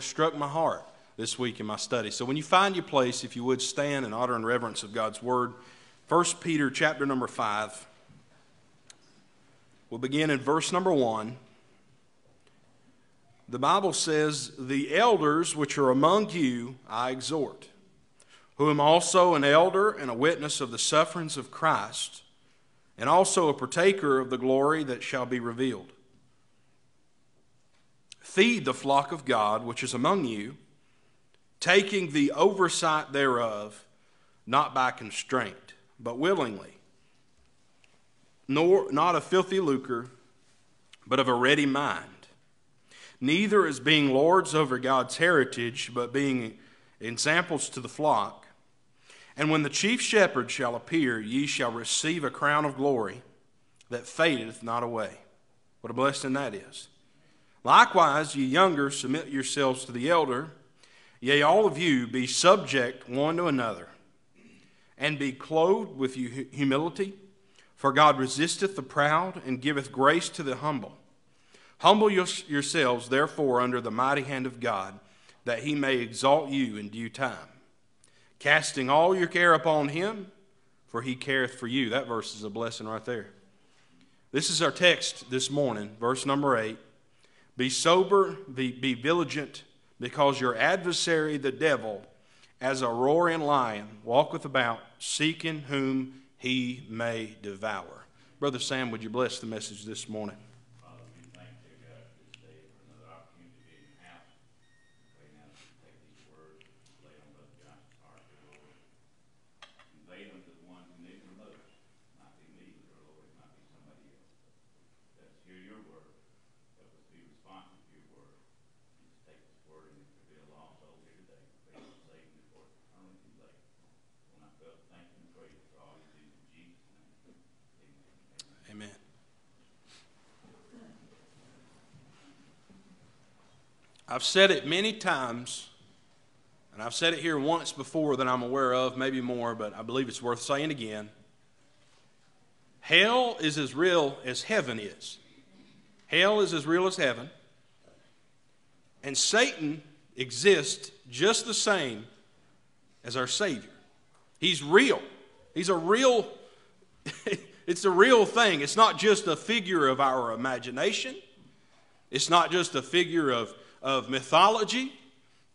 struck my heart this week in my study. So when you find your place, if you would stand in honor and reverence of God's word, 1 Peter chapter number 5. We'll begin in verse number 1. The Bible says, The elders which are among you I exhort, who am also an elder and a witness of the sufferings of Christ, and also a partaker of the glory that shall be revealed. Feed the flock of God which is among you taking the oversight thereof, not by constraint, but willingly, nor not of filthy lucre, but of a ready mind. Neither as being lords over God's heritage, but being examples to the flock. And when the chief shepherd shall appear, ye shall receive a crown of glory that fadeth not away. What a blessing that is. Likewise, ye younger, submit yourselves to the elder. Yea, all of you be subject one to another, and be clothed with humility, for God resisteth the proud and giveth grace to the humble. Humble yourselves, therefore, under the mighty hand of God, that he may exalt you in due time, casting all your care upon him, for he careth for you. That verse is a blessing right there. This is our text this morning, verse number 8. Be sober, be, be vigilant because your adversary, the devil, as a roaring lion, walketh about, seeking whom he may devour. Brother Sam, would you bless the message this morning? I've said it many times, and I've said it here once before that I'm aware of, maybe more, but I believe it's worth saying again. Hell is as real as heaven is. Hell is as real as heaven. And Satan exists just the same as our Savior. He's real. He's a real, it's a real thing. It's not just a figure of our imagination, it's not just a figure of of mythology.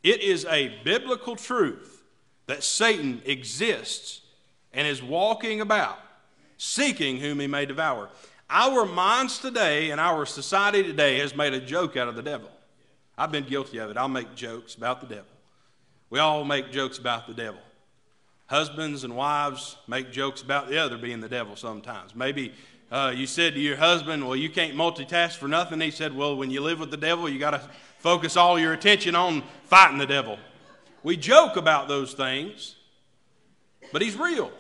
It is a biblical truth that Satan exists and is walking about, seeking whom he may devour. Our minds today and our society today has made a joke out of the devil. I've been guilty of it. I'll make jokes about the devil. We all make jokes about the devil. Husbands and wives make jokes about the other being the devil sometimes. Maybe uh, you said to your husband, Well, you can't multitask for nothing. He said, Well, when you live with the devil, you got to focus all your attention on fighting the devil. We joke about those things, but he's real.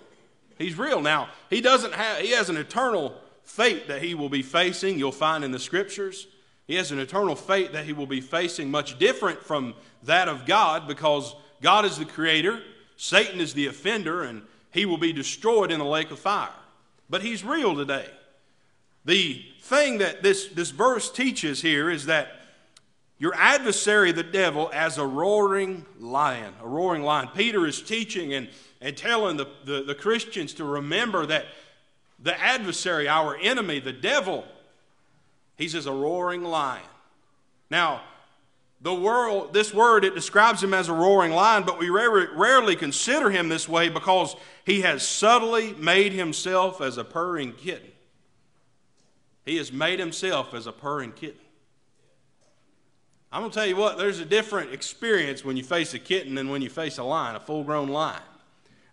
He's real. Now, he doesn't have he has an eternal fate that he will be facing, you'll find in the scriptures. He has an eternal fate that he will be facing much different from that of God because God is the creator, Satan is the offender, and he will be destroyed in the lake of fire. But he's real today. The thing that this, this verse teaches here is that your adversary, the devil, as a roaring lion, a roaring lion. Peter is teaching and, and telling the, the, the Christians to remember that the adversary, our enemy, the devil, he's as a roaring lion. Now, the world, this word, it describes him as a roaring lion, but we rarely, rarely consider him this way because he has subtly made himself as a purring kitten. He has made himself as a purring kitten. I'm going to tell you what, there's a different experience when you face a kitten than when you face a lion, a full grown lion.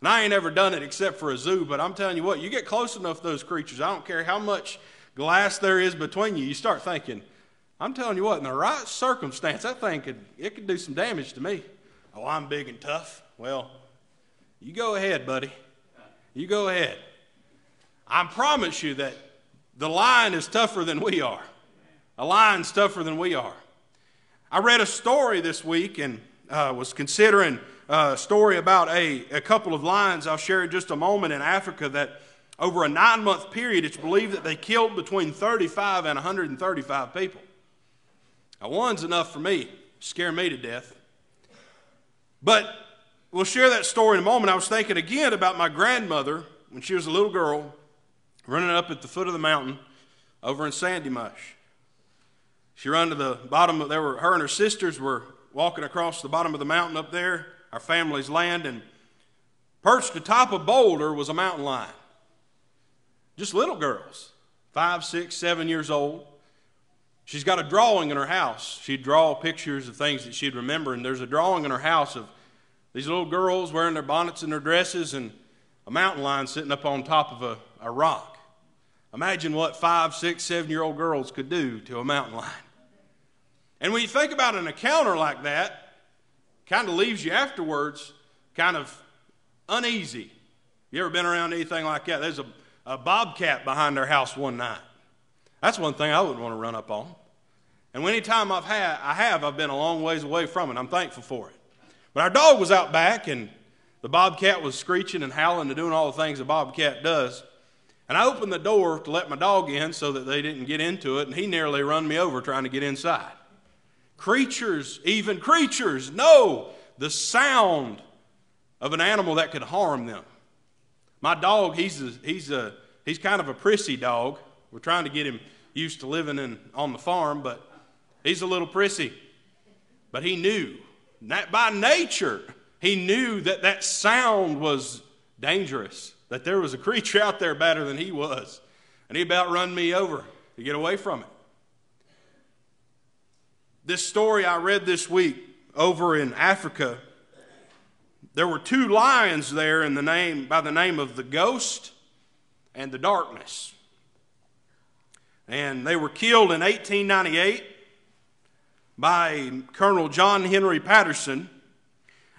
And I ain't ever done it except for a zoo, but I'm telling you what, you get close enough to those creatures, I don't care how much glass there is between you, you start thinking, I'm telling you what, in the right circumstance, that thing could, it could do some damage to me. Oh, I'm big and tough. Well, you go ahead, buddy. You go ahead. I promise you that the lion is tougher than we are. A lion's tougher than we are. I read a story this week and uh, was considering a story about a, a couple of lions I'll share in just a moment in Africa that over a nine month period, it's believed that they killed between 35 and 135 people. Now, one's enough for me. scare me to death. But we'll share that story in a moment. I was thinking again about my grandmother when she was a little girl running up at the foot of the mountain over in Sandy Mush. She ran to the bottom of there were her and her sisters were walking across the bottom of the mountain up there, our family's land, and perched atop a boulder was a mountain lion. Just little girls, five, six, seven years old. She's got a drawing in her house. She'd draw pictures of things that she'd remember, and there's a drawing in her house of these little girls wearing their bonnets and their dresses and a mountain lion sitting up on top of a, a rock. Imagine what five, six, seven year old girls could do to a mountain lion. And when you think about an encounter like that, kind of leaves you afterwards kind of uneasy. You ever been around anything like that? There's a, a bobcat behind our house one night. That's one thing I wouldn't want to run up on. And any time I've had, I have, I've been a long ways away from it. I'm thankful for it. But our dog was out back, and the bobcat was screeching and howling and doing all the things a bobcat does. And I opened the door to let my dog in so that they didn't get into it, and he nearly run me over trying to get inside. Creatures, even creatures, know the sound of an animal that could harm them. My dog, he's a, he's a he's kind of a prissy dog. We're trying to get him used to living in, on the farm, but he's a little prissy. But he knew, that by nature, he knew that that sound was dangerous, that there was a creature out there better than he was. And he about run me over to get away from it. This story I read this week over in Africa, there were two lions there in the name, by the name of the ghost and the darkness. And they were killed in 1898 by Colonel John Henry Patterson.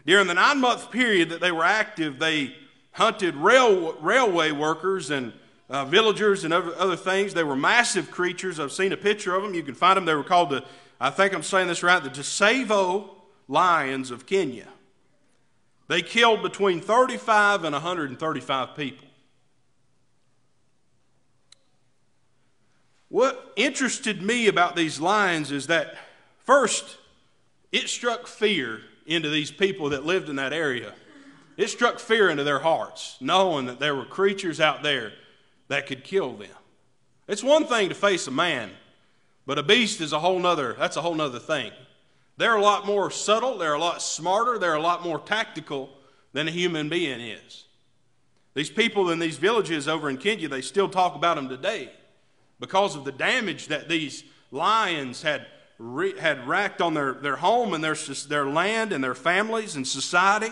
During the nine month period that they were active, they hunted rail, railway workers and uh, villagers and other, other things. They were massive creatures. I've seen a picture of them. You can find them. They were called the, I think I'm saying this right, the Tsavo lions of Kenya. They killed between 35 and 135 people. What interested me about these lions is that, first, it struck fear into these people that lived in that area. It struck fear into their hearts, knowing that there were creatures out there that could kill them. It's one thing to face a man, but a beast is a whole nother, that's a whole nother thing. They're a lot more subtle, they're a lot smarter, they're a lot more tactical than a human being is. These people in these villages over in Kenya, they still talk about them today because of the damage that these lions had, re- had racked on their, their home and their, their land and their families and society.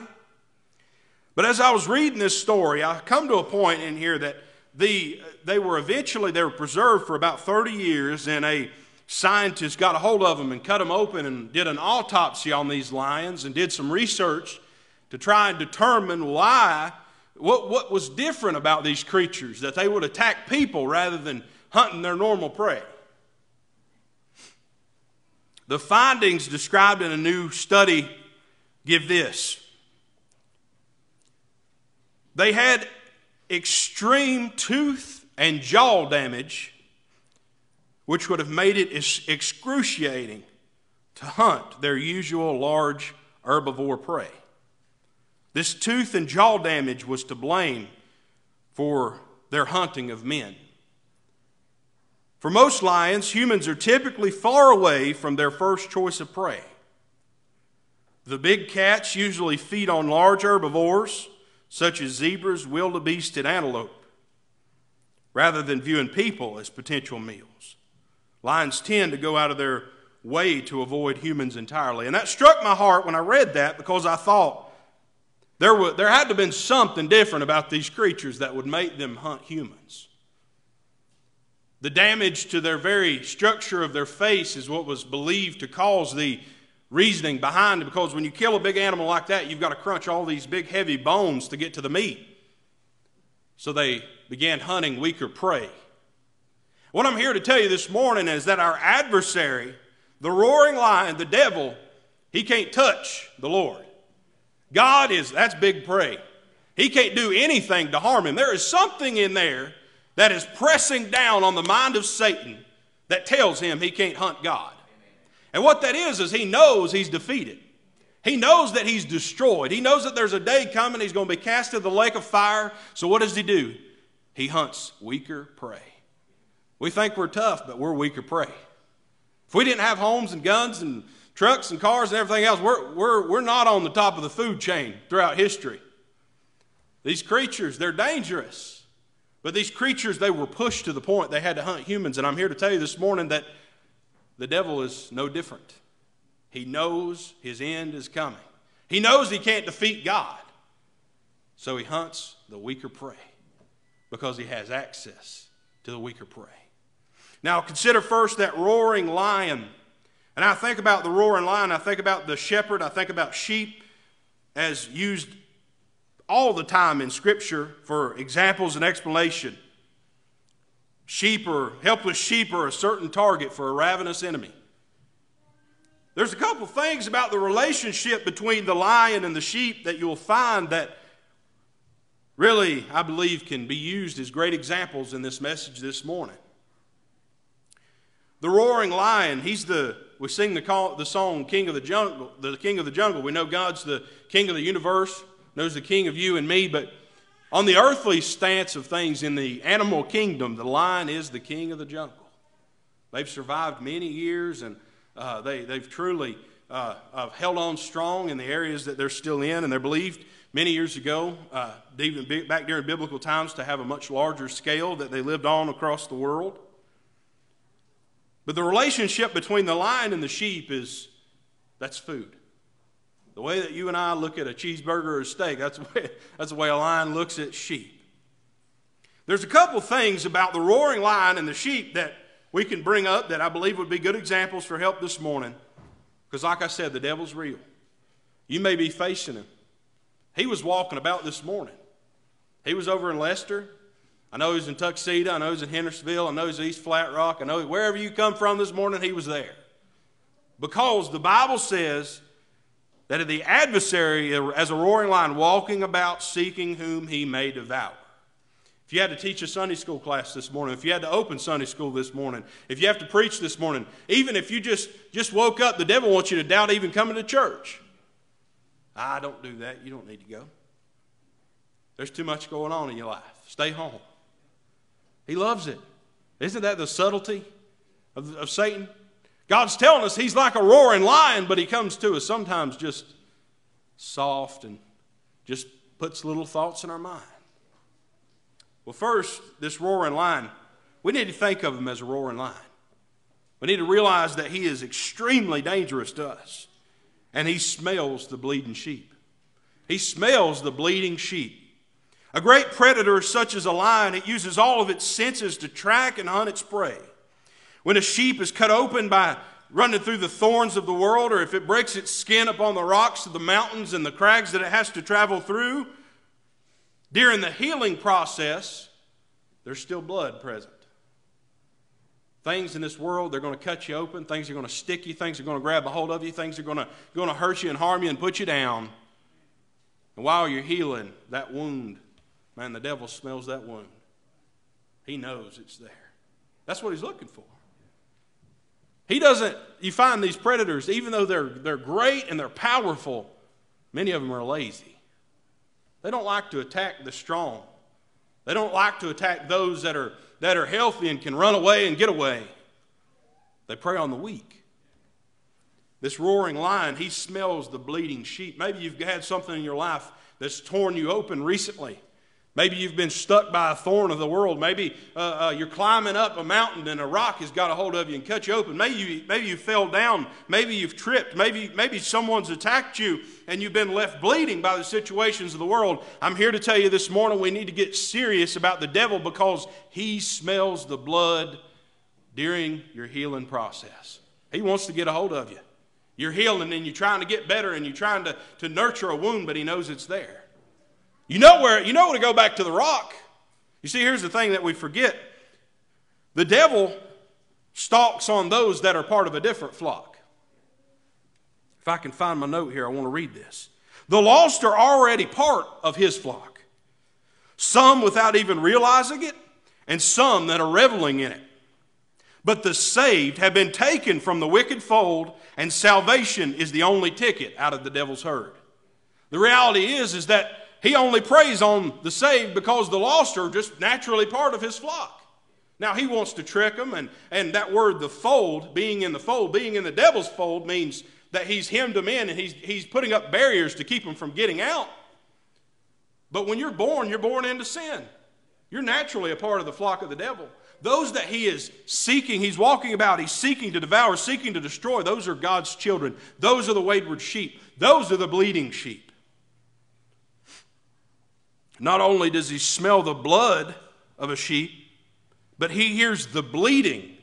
But as I was reading this story, I come to a point in here that the, they were eventually they were preserved for about 30 years and a scientist got a hold of them and cut them open and did an autopsy on these lions and did some research to try and determine why what, what was different about these creatures that they would attack people rather than hunting their normal prey. The findings described in a new study give this. They had extreme tooth and jaw damage, which would have made it excruciating to hunt their usual large herbivore prey. This tooth and jaw damage was to blame for their hunting of men. For most lions, humans are typically far away from their first choice of prey. The big cats usually feed on large herbivores, such as zebras, wildebeest, and antelope, rather than viewing people as potential meals. Lions tend to go out of their way to avoid humans entirely. And that struck my heart when I read that because I thought there, would, there had to have been something different about these creatures that would make them hunt humans. The damage to their very structure of their face is what was believed to cause the reasoning behind it because when you kill a big animal like that, you've got to crunch all these big, heavy bones to get to the meat. So they began hunting weaker prey. What I'm here to tell you this morning is that our adversary, the roaring lion, the devil, he can't touch the Lord. God is, that's big prey. He can't do anything to harm him. There is something in there that is pressing down on the mind of Satan that tells him he can't hunt God. And what that is, is he knows he's defeated. He knows that he's destroyed. He knows that there's a day coming, he's going to be cast into the lake of fire. So what does he do? He hunts weaker prey. We think we're tough, but we're weaker prey. If we didn't have homes and guns and trucks and cars and everything else, we're, we're, we're not on the top of the food chain throughout history. These creatures, they're dangerous. But these creatures, they were pushed to the point they had to hunt humans. And I'm here to tell you this morning that the devil is no different. He knows his end is coming. He knows he can't defeat God. So he hunts the weaker prey because he has access to the weaker prey. Now, consider first that roaring lion. And I think about the roaring lion, I think about the shepherd, I think about sheep as used all the time in Scripture for examples and explanation. Sheep or helpless sheep are a certain target for a ravenous enemy. There's a couple things about the relationship between the lion and the sheep that you'll find that really, I believe, can be used as great examples in this message this morning. The roaring lion, he's the, we sing the, call, the song King of the Jungle, the King of the Jungle. We know God's the King of the universe, knows the King of you and me, but on the earthly stance of things in the animal kingdom, the lion is the King of the jungle. They've survived many years and uh, they, they've truly uh, uh, held on strong in the areas that they're still in, and they're believed many years ago, uh, even back during biblical times, to have a much larger scale that they lived on across the world. But the relationship between the lion and the sheep is that's food. The way that you and I look at a cheeseburger or a steak, that's the way, that's the way a lion looks at sheep. There's a couple things about the roaring lion and the sheep that we can bring up that I believe would be good examples for help this morning. Because, like I said, the devil's real. You may be facing him. He was walking about this morning. He was over in Leicester. I know he's in Tuxedo. I know he's in Hendersonville. I know he's East Flat Rock. I know wherever you come from this morning, he was there. Because the Bible says that the adversary, as a roaring lion, walking about seeking whom he may devour. If you had to teach a Sunday school class this morning, if you had to open Sunday school this morning, if you have to preach this morning, even if you just, just woke up, the devil wants you to doubt even coming to church. I don't do that. You don't need to go. There's too much going on in your life. Stay home. He loves it. Isn't that the subtlety of, of Satan? God's telling us he's like a roaring lion, but he comes to us sometimes just soft and just puts little thoughts in our mind. Well, first, this roaring lion, we need to think of him as a roaring lion. We need to realize that he is extremely dangerous to us, and he smells the bleeding sheep. He smells the bleeding sheep. A great predator, such as a lion, it uses all of its senses to track and hunt its prey. When a sheep is cut open by running through the thorns of the world, or if it breaks its skin upon the rocks of the mountains and the crags that it has to travel through, during the healing process, there's still blood present. Things in this world, they're going to cut you open. Things are going to stick you. Things are going to grab a hold of you. Things are going to, going to hurt you and harm you and put you down. And while you're healing that wound, man, the devil smells that wound. He knows it's there. That's what he's looking for. He doesn't, you find these predators, even though they're, they're great and they're powerful, many of them are lazy. They don't like to attack the strong. They don't like to attack those that are, that are healthy and can run away and get away. They prey on the weak. This roaring lion, he smells the bleeding sheep. Maybe you've had something in your life that's torn you open recently. Maybe you've been stuck by a thorn of the world. Maybe uh, uh, you're climbing up a mountain and a rock has got a hold of you and cut you open. Maybe you, maybe you fell down. Maybe you've tripped. Maybe, maybe someone's attacked you and you've been left bleeding by the situations of the world. I'm here to tell you this morning we need to get serious about the devil because he smells the blood during your healing process. He wants to get a hold of you. You're healing and you're trying to get better and you're trying to, to nurture a wound, but he knows it's there. You know where, you know where to go back to the rock. You see, here's the thing that we forget the devil stalks on those that are part of a different flock. If I can find my note here, I want to read this. The lost are already part of his flock, some without even realizing it, and some that are reveling in it. But the saved have been taken from the wicked fold, and salvation is the only ticket out of the devil's herd. The reality is, is that he only preys on the saved because the lost are just naturally part of his flock. Now, he wants to trick them, and, and that word, the fold, being in the fold, being in the devil's fold, means that he's hemmed them in and he's, he's putting up barriers to keep them from getting out. But when you're born, you're born into sin. You're naturally a part of the flock of the devil. Those that he is seeking, he's walking about, he's seeking to devour, seeking to destroy, those are God's children. Those are the wayward sheep. Those are the bleeding sheep. Not only does he smell the blood of a sheep, but he hears the bleeding.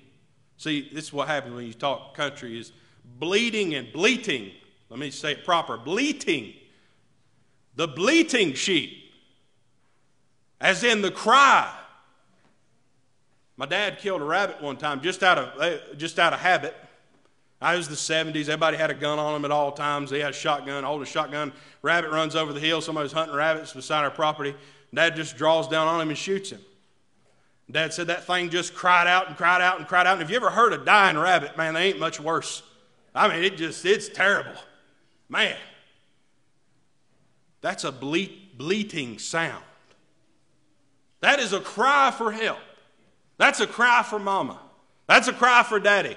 See, this is what happens when you talk country is bleeding and bleating. Let me say it proper bleating. The bleating sheep, as in the cry my dad killed a rabbit one time just out of, eh, just out of habit. I was the 70s. Everybody had a gun on them at all times. They had a shotgun, a shotgun. Rabbit runs over the hill. Somebody's hunting rabbits beside our property. Dad just draws down on him and shoots him. Dad said that thing just cried out and cried out and cried out. And if you ever heard a dying rabbit, man, they ain't much worse. I mean, it just, it's terrible. Man, that's a bleat, bleating sound. That is a cry for help. That's a cry for mama. That's a cry for daddy.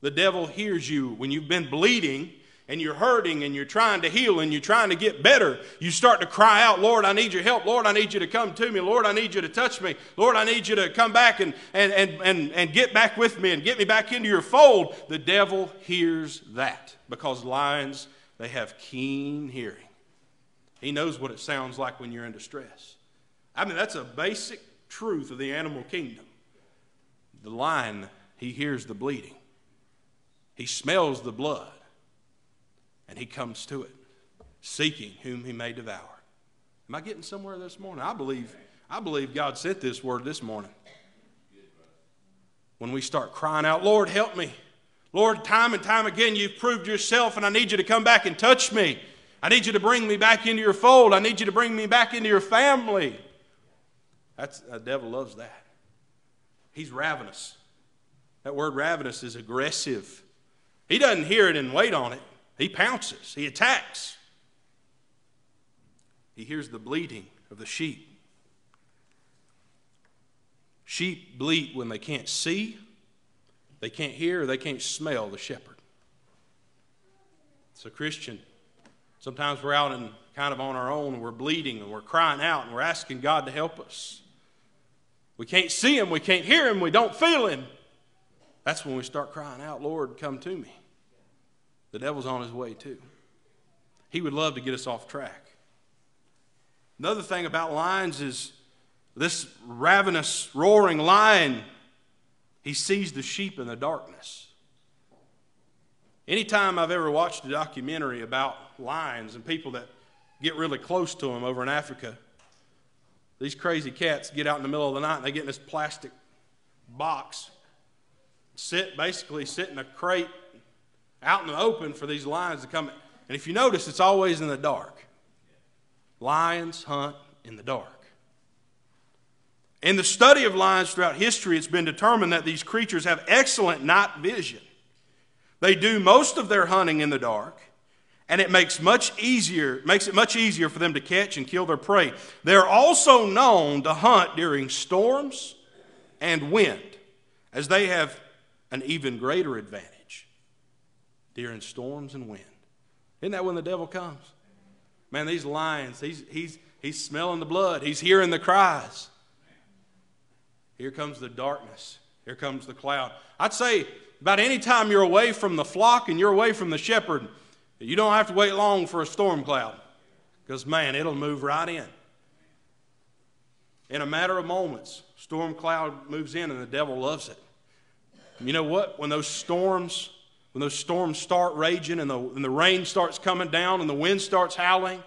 The devil hears you when you've been bleeding and you're hurting and you're trying to heal and you're trying to get better. You start to cry out, Lord, I need your help. Lord, I need you to come to me. Lord, I need you to touch me. Lord, I need you to come back and, and, and, and, and get back with me and get me back into your fold. The devil hears that because lions, they have keen hearing. He knows what it sounds like when you're in distress. I mean, that's a basic truth of the animal kingdom. The lion, he hears the bleeding, he smells the blood, and he comes to it, seeking whom he may devour. Am I getting somewhere this morning? I believe, I believe God sent this word this morning. When we start crying out, Lord, help me. Lord, time and time again, you've proved yourself, and I need you to come back and touch me. I need you to bring me back into your fold. I need you to bring me back into your family. That's, the devil loves that. He's ravenous. That word ravenous is aggressive. He doesn't hear it and wait on it, he pounces, he attacks. He hears the bleating of the sheep. Sheep bleat when they can't see, they can't hear, they can't smell the shepherd. So, Christian, sometimes we're out and kind of on our own and we're bleeding and we're crying out and we're asking God to help us. We can't see him, we can't hear him, we don't feel him. That's when we start crying out, Lord, come to me. The devil's on his way too. He would love to get us off track. Another thing about lions is this ravenous, roaring lion, he sees the sheep in the darkness. Anytime I've ever watched a documentary about lions and people that get really close to them over in Africa, these crazy cats get out in the middle of the night and they get in this plastic box, sit basically sit in a crate out in the open for these lions to come. And if you notice, it's always in the dark. Lions hunt in the dark. In the study of lions throughout history, it's been determined that these creatures have excellent night vision. They do most of their hunting in the dark, and it makes much easier makes it much easier for them to catch and kill their prey. They're also known to hunt during storms and wind, as they have an even greater advantage during storms and wind. Isn't that when the devil comes? Man, these lions, he's, he's, he's smelling the blood, he's hearing the cries. Here comes the darkness. Here comes the cloud. I'd say about any time you're away from the flock and you're away from the shepherd, you don't have to wait long for a storm cloud because, man, it'll move right in. In a matter of moments, storm cloud moves in and the devil loves it. You know what? When those storms, when those storms start raging and the, and the rain starts coming down and the wind starts howling,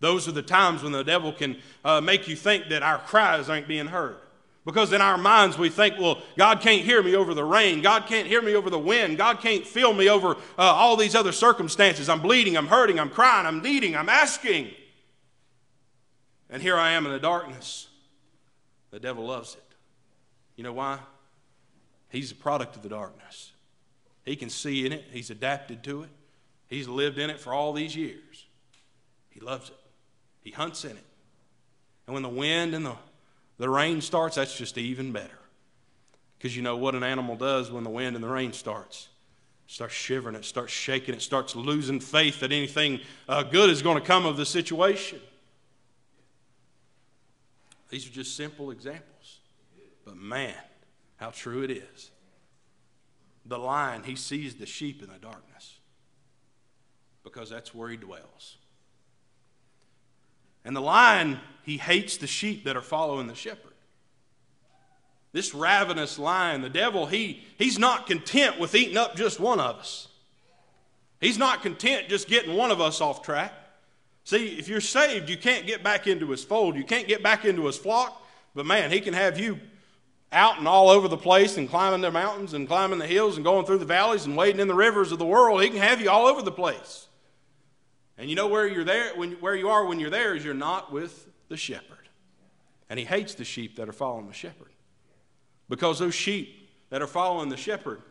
those are the times when the devil can uh, make you think that our cries aren't being heard. Because in our minds, we think, well, God can't hear me over the rain. God can't hear me over the wind. God can't feel me over uh, all these other circumstances. I'm bleeding, I'm hurting, I'm crying, I'm needing, I'm asking. And here I am in the darkness. The devil loves it. You know why? He's a product of the darkness. He can see in it, he's adapted to it, he's lived in it for all these years. He loves it, he hunts in it. And when the wind and the, the rain starts, that's just even better. Because you know what an animal does when the wind and the rain starts? It starts shivering, it starts shaking, it starts losing faith that anything uh, good is going to come of the situation. These are just simple examples. But man, how true it is. The lion, he sees the sheep in the darkness because that's where he dwells. And the lion, he hates the sheep that are following the shepherd. This ravenous lion, the devil, he, he's not content with eating up just one of us. He's not content just getting one of us off track. See, if you're saved, you can't get back into his fold. You can't get back into his flock. But man, he can have you out and all over the place and climbing the mountains and climbing the hills and going through the valleys and wading in the rivers of the world. He can have you all over the place. And you know where you're there, when, where you are when you're there is you're not with the shepherd. And he hates the sheep that are following the shepherd. Because those sheep that are following the shepherd,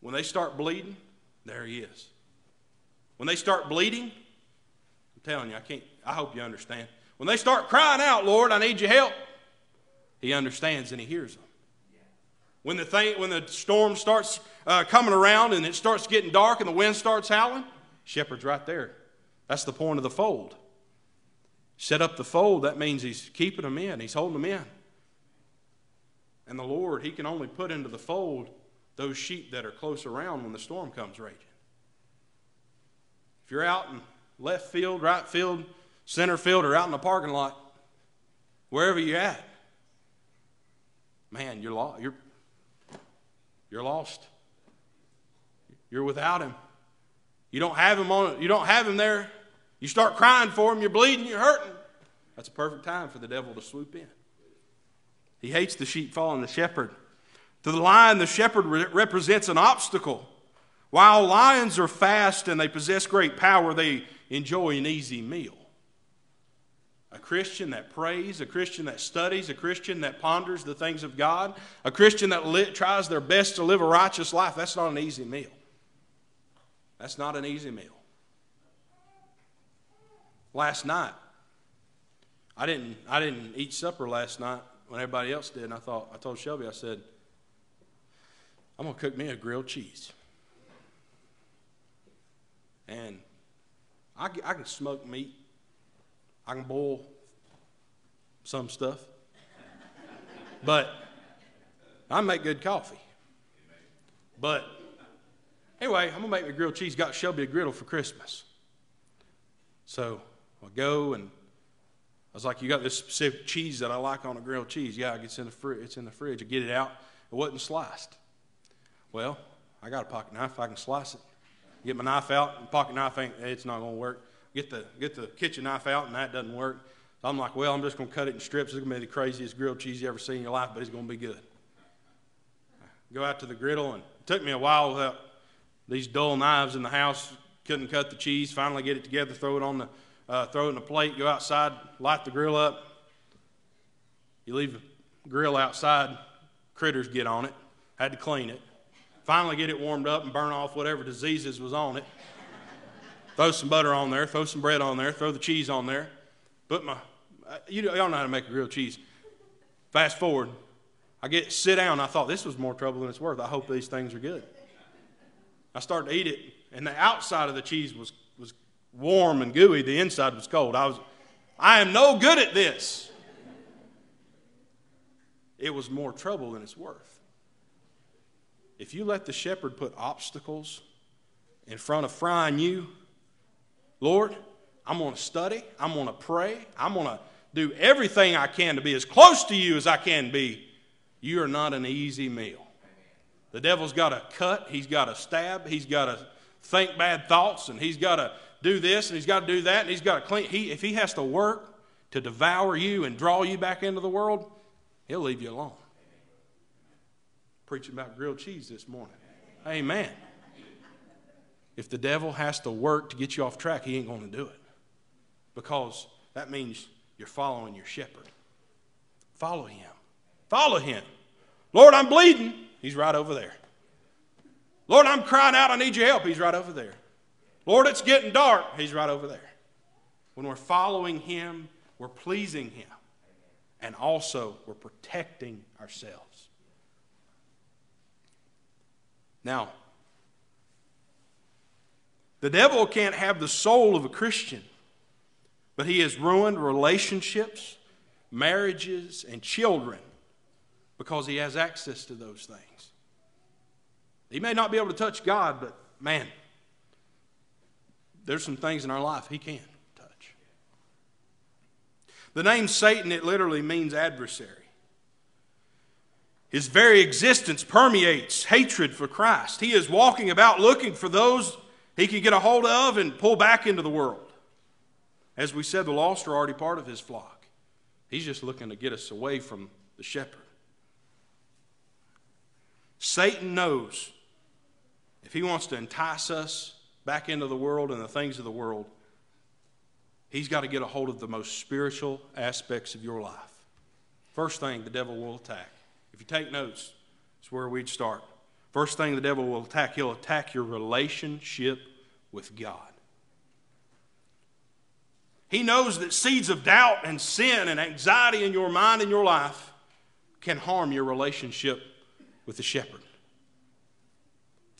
when they start bleeding, there he is. When they start bleeding, I'm telling you, I can't, I hope you understand. When they start crying out, Lord, I need your help, he understands and he hears them. When the, thing, when the storm starts uh, coming around and it starts getting dark and the wind starts howling, shepherd's right there. That's the point of the fold. Set up the fold, that means he's keeping them in, he's holding them in. And the Lord, he can only put into the fold those sheep that are close around when the storm comes raging. If you're out in left field, right field, center field, or out in the parking lot, wherever you're at, man, you're lost. You're, you're lost. You're without him. You don't have him on. You don't have him there. You start crying for him. You're bleeding. You're hurting. That's a perfect time for the devil to swoop in. He hates the sheep following the shepherd. To the lion, the shepherd re- represents an obstacle. While lions are fast and they possess great power, they enjoy an easy meal. A Christian that prays, a Christian that studies, a Christian that ponders the things of God, a Christian that tries their best to live a righteous life, that's not an easy meal. That's not an easy meal. Last night, I didn't, I didn't eat supper last night when everybody else did, and I thought, I told Shelby, I said, I'm going to cook me a grilled cheese. And I, I can smoke meat, I can boil some stuff, but I make good coffee. But anyway, I'm gonna make me grilled cheese. Got Shelby a griddle for Christmas. So I go and I was like, "You got this specific cheese that I like on a grilled cheese?" Yeah, it's in the fridge. It's in the fridge. I get it out. It wasn't sliced. Well, I got a pocket knife. I can slice it. Get my knife out. Pocket knife ain't. It's not gonna work get the, get the kitchen knife out, and that doesn't work. So I'm like, well, I'm just going to cut it in strips. It's going to be the craziest grilled cheese you ever seen in your life, but it's going to be good. Go out to the griddle, and it took me a while without these dull knives in the house. Couldn't cut the cheese. Finally, get it together, throw it on the, uh, throw it in a plate, go outside, light the grill up. You leave the grill outside, critters get on it. Had to clean it. Finally, get it warmed up and burn off whatever diseases was on it. Throw some butter on there, throw some bread on there, throw the cheese on there. Put my, uh, you y'all know how to make a grilled cheese. Fast forward, I get sit down. I thought this was more trouble than it's worth. I hope these things are good. I started to eat it, and the outside of the cheese was was warm and gooey. The inside was cold. I was, I am no good at this. It was more trouble than it's worth. If you let the shepherd put obstacles in front of frying you, Lord, I'm going to study. I'm going to pray. I'm going to do everything I can to be as close to you as I can be. You are not an easy meal. The devil's got to cut, he's got to stab, he's got to think bad thoughts, and he's got to do this, and he's got to do that, and he's got to clean. He, if he has to work to devour you and draw you back into the world, he'll leave you alone. Preaching about grilled cheese this morning. Amen. If the devil has to work to get you off track, he ain't going to do it. Because that means you're following your shepherd. Follow him. Follow him. Lord, I'm bleeding. He's right over there. Lord, I'm crying out. I need your help. He's right over there. Lord, it's getting dark. He's right over there. When we're following Him, we're pleasing Him. And also, we're protecting ourselves. Now, the devil can't have the soul of a Christian, but he has ruined relationships, marriages, and children because he has access to those things. He may not be able to touch God, but man, there's some things in our life he can touch. The name Satan, it literally means adversary. His very existence permeates hatred for Christ. He is walking about looking for those he can get a hold of and pull back into the world. As we said, the lost are already part of his flock. He's just looking to get us away from the shepherd. Satan knows if he wants to entice us back into the world and the things of the world, he's got to get a hold of the most spiritual aspects of your life. First thing the devil will attack. If you take notes, it's where we'd start. First thing the devil will attack, he'll attack your relationship with God. He knows that seeds of doubt and sin and anxiety in your mind and your life can harm your relationship with the shepherd.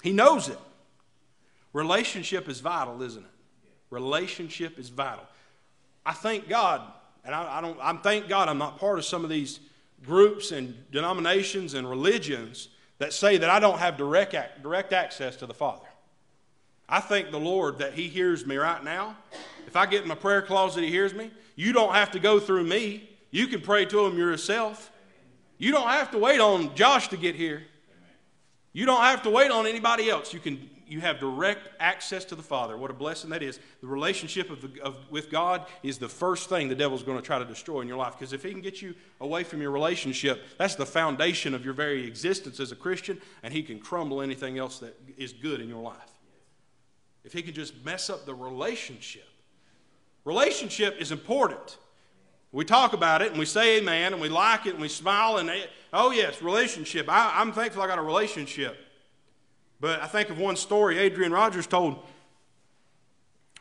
He knows it. Relationship is vital, isn't it? Relationship is vital. I thank God, and I, I don't. I'm thank God I'm not part of some of these groups and denominations and religions that say that I don't have direct, direct access to the Father. I thank the Lord that He hears me right now. If I get in my prayer closet, He hears me. You don't have to go through me. You can pray to Him yourself. You don't have to wait on Josh to get here. You don't have to wait on anybody else. You can you have direct access to the Father. What a blessing that is. The relationship of, the, of with God is the first thing the devil's going to try to destroy in your life. Because if he can get you away from your relationship, that's the foundation of your very existence as a Christian, and he can crumble anything else that is good in your life. If he can just mess up the relationship. Relationship is important. We talk about it and we say amen and we like it and we smile and, oh, yes, relationship. I, I'm thankful I got a relationship. But I think of one story Adrian Rogers told.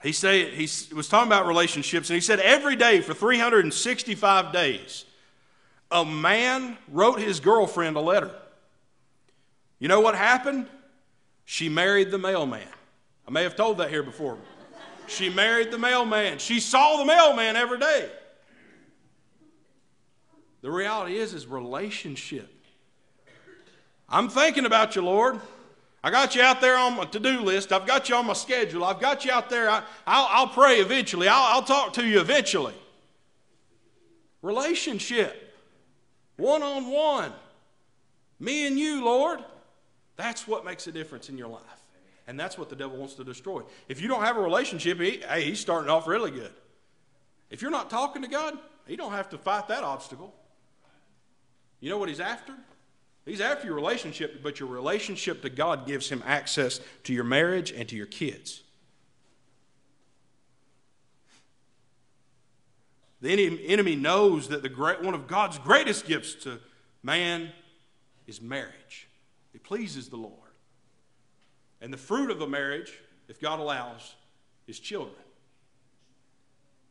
He, said, he was talking about relationships, and he said every day for 365 days, a man wrote his girlfriend a letter. You know what happened? She married the mailman. I may have told that here before. She married the mailman. She saw the mailman every day. The reality is, is relationship. I'm thinking about you, Lord. I got you out there on my to do list. I've got you on my schedule. I've got you out there. I, will pray eventually. I'll, I'll talk to you eventually. Relationship, one on one. Me and you, Lord. That's what makes a difference in your life. And that's what the devil wants to destroy. If you don't have a relationship, he, hey, he's starting off really good. If you're not talking to God, he don't have to fight that obstacle. You know what he's after? He's after your relationship, but your relationship to God gives him access to your marriage and to your kids. The enemy knows that the great, one of God's greatest gifts to man is marriage. It pleases the Lord. And the fruit of a marriage, if God allows, is children.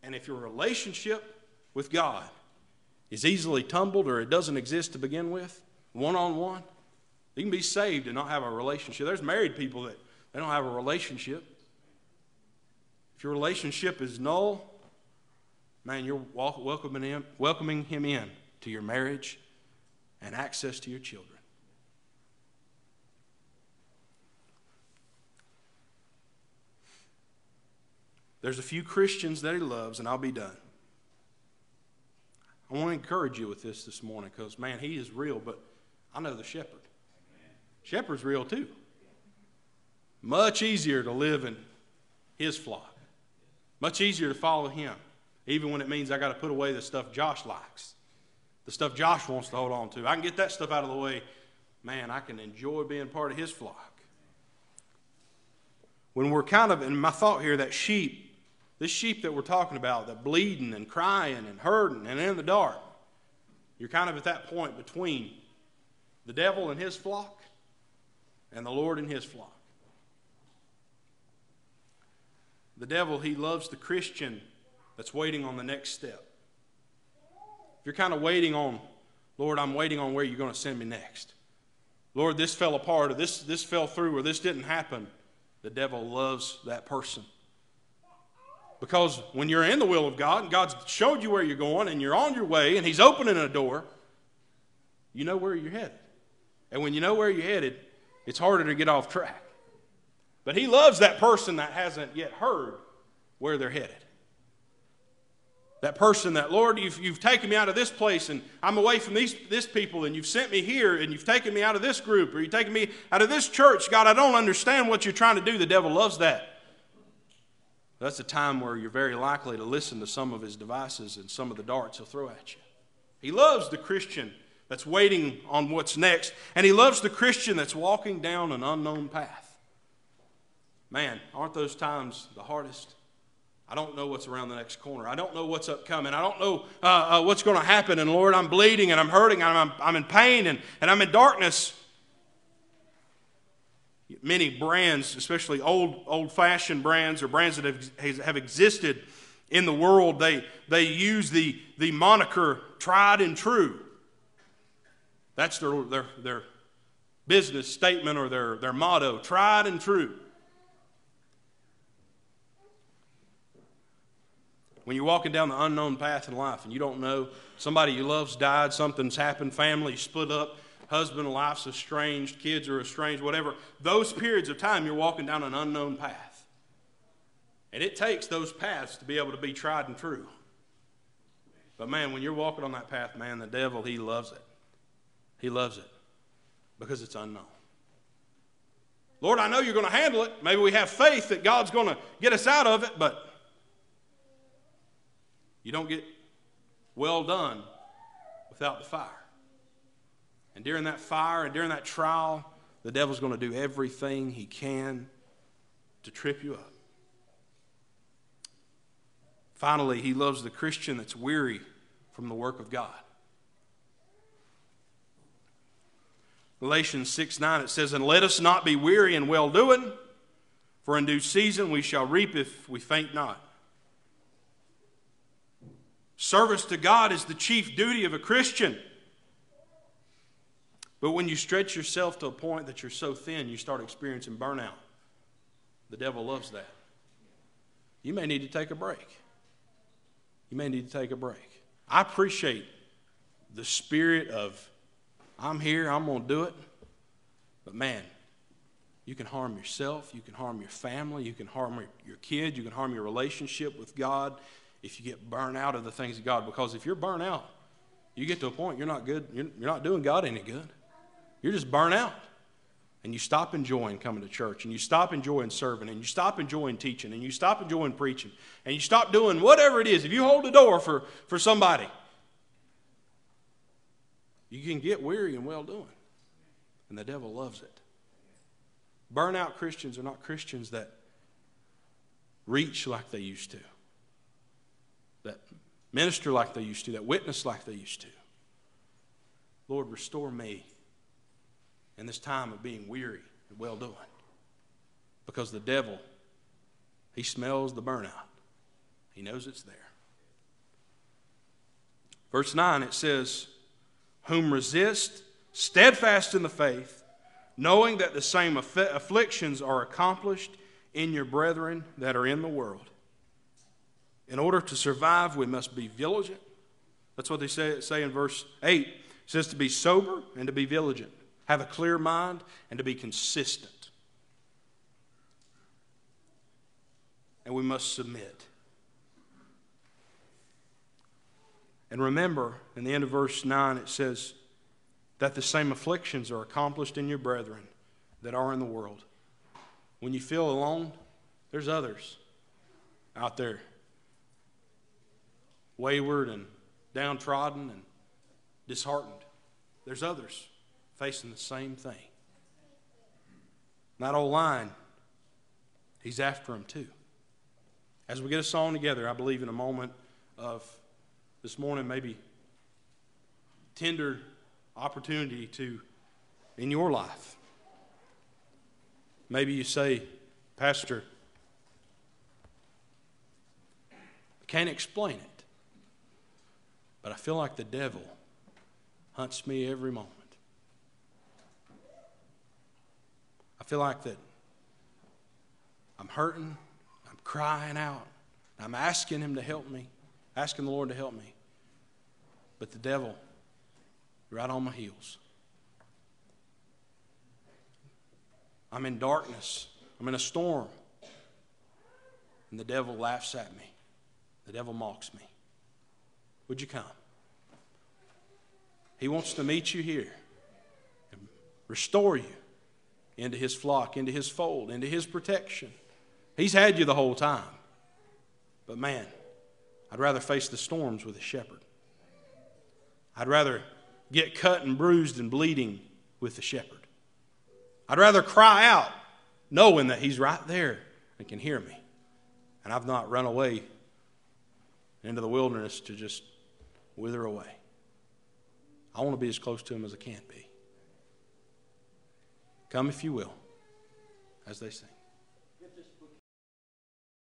And if your relationship with God is easily tumbled or it doesn't exist to begin with, one on one. You can be saved and not have a relationship. There's married people that they don't have a relationship. If your relationship is null, man, you're welcoming him, welcoming him in to your marriage and access to your children. There's a few Christians that he loves, and I'll be done. I want to encourage you with this this morning because, man, he is real, but I know the shepherd. Shepherd's real too. Much easier to live in his flock. Much easier to follow him, even when it means I got to put away the stuff Josh likes, the stuff Josh wants to hold on to. I can get that stuff out of the way. Man, I can enjoy being part of his flock. When we're kind of, in my thought here, that sheep, this sheep that we're talking about, that bleeding and crying and hurting and in the dark, you're kind of at that point between the devil and his flock, and the Lord and his flock. The devil, he loves the Christian that's waiting on the next step. If you're kind of waiting on, Lord, I'm waiting on where you're going to send me next. Lord, this fell apart, or this, this fell through, or this didn't happen. The devil loves that person. Because when you're in the will of God and God's showed you where you're going and you're on your way and He's opening a door, you know where you're headed. And when you know where you're headed, it's harder to get off track. But He loves that person that hasn't yet heard where they're headed. That person that, Lord, you've, you've taken me out of this place and I'm away from these, this people and you've sent me here and you've taken me out of this group or you've taken me out of this church. God, I don't understand what you're trying to do. The devil loves that. That's a time where you're very likely to listen to some of his devices and some of the darts he'll throw at you. He loves the Christian that's waiting on what's next, and he loves the Christian that's walking down an unknown path. Man, aren't those times the hardest? I don't know what's around the next corner. I don't know what's upcoming. I don't know uh, uh, what's going to happen. And Lord, I'm bleeding and I'm hurting and I'm, I'm in pain and, and I'm in darkness. Many brands, especially old, old fashioned brands or brands that have, have existed in the world, they, they use the, the moniker tried and true. That's their, their, their business statement or their, their motto tried and true. When you're walking down the unknown path in life and you don't know somebody you love's died, something's happened, family split up, husband and wife's estranged, kids are estranged, whatever, those periods of time you're walking down an unknown path. And it takes those paths to be able to be tried and true. But man, when you're walking on that path, man, the devil, he loves it. He loves it because it's unknown. Lord, I know you're going to handle it. Maybe we have faith that God's going to get us out of it, but you don't get well done without the fire. And during that fire and during that trial, the devil's going to do everything he can to trip you up. Finally, he loves the Christian that's weary from the work of God. Galatians 6 9, it says, And let us not be weary in well doing, for in due season we shall reap if we faint not. Service to God is the chief duty of a Christian. But when you stretch yourself to a point that you're so thin, you start experiencing burnout. The devil loves that. You may need to take a break. You may need to take a break. I appreciate the spirit of, I'm here, I'm going to do it. But man, you can harm yourself, you can harm your family, you can harm your kids, you can harm your relationship with God if you get burned out of the things of God. Because if you're burnt out, you get to a point you're not good, you're not doing God any good. You're just burnt out. And you stop enjoying coming to church, and you stop enjoying serving, and you stop enjoying teaching, and you stop enjoying preaching, and you stop doing whatever it is. If you hold the door for, for somebody, you can get weary and well doing. And the devil loves it. Burnout Christians are not Christians that reach like they used to that minister like they used to, that witness like they used to. Lord, restore me in this time of being weary and well doing. Because the devil, he smells the burnout, he knows it's there. Verse 9, it says, Whom resist, steadfast in the faith, knowing that the same afflictions are accomplished in your brethren that are in the world. In order to survive, we must be vigilant. That's what they say, say in verse 8. It says to be sober and to be vigilant, have a clear mind, and to be consistent. And we must submit. And remember, in the end of verse 9, it says that the same afflictions are accomplished in your brethren that are in the world. When you feel alone, there's others out there wayward and downtrodden and disheartened. There's others facing the same thing. That old line, he's after him too. As we get a song together, I believe in a moment of this morning, maybe tender opportunity to in your life. Maybe you say, Pastor, I can't explain it, but I feel like the devil hunts me every moment. I feel like that I'm hurting, I'm crying out, I'm asking Him to help me, asking the Lord to help me. But the devil, right on my heels. I'm in darkness, I'm in a storm. And the devil laughs at me, the devil mocks me. Would you come? He wants to meet you here and restore you into his flock, into his fold, into his protection. He's had you the whole time. But man, I'd rather face the storms with a shepherd. I'd rather get cut and bruised and bleeding with the shepherd. I'd rather cry out knowing that he's right there and can hear me. And I've not run away into the wilderness to just wither away. I want to be as close to him as I can be. Come if you will, as they sing.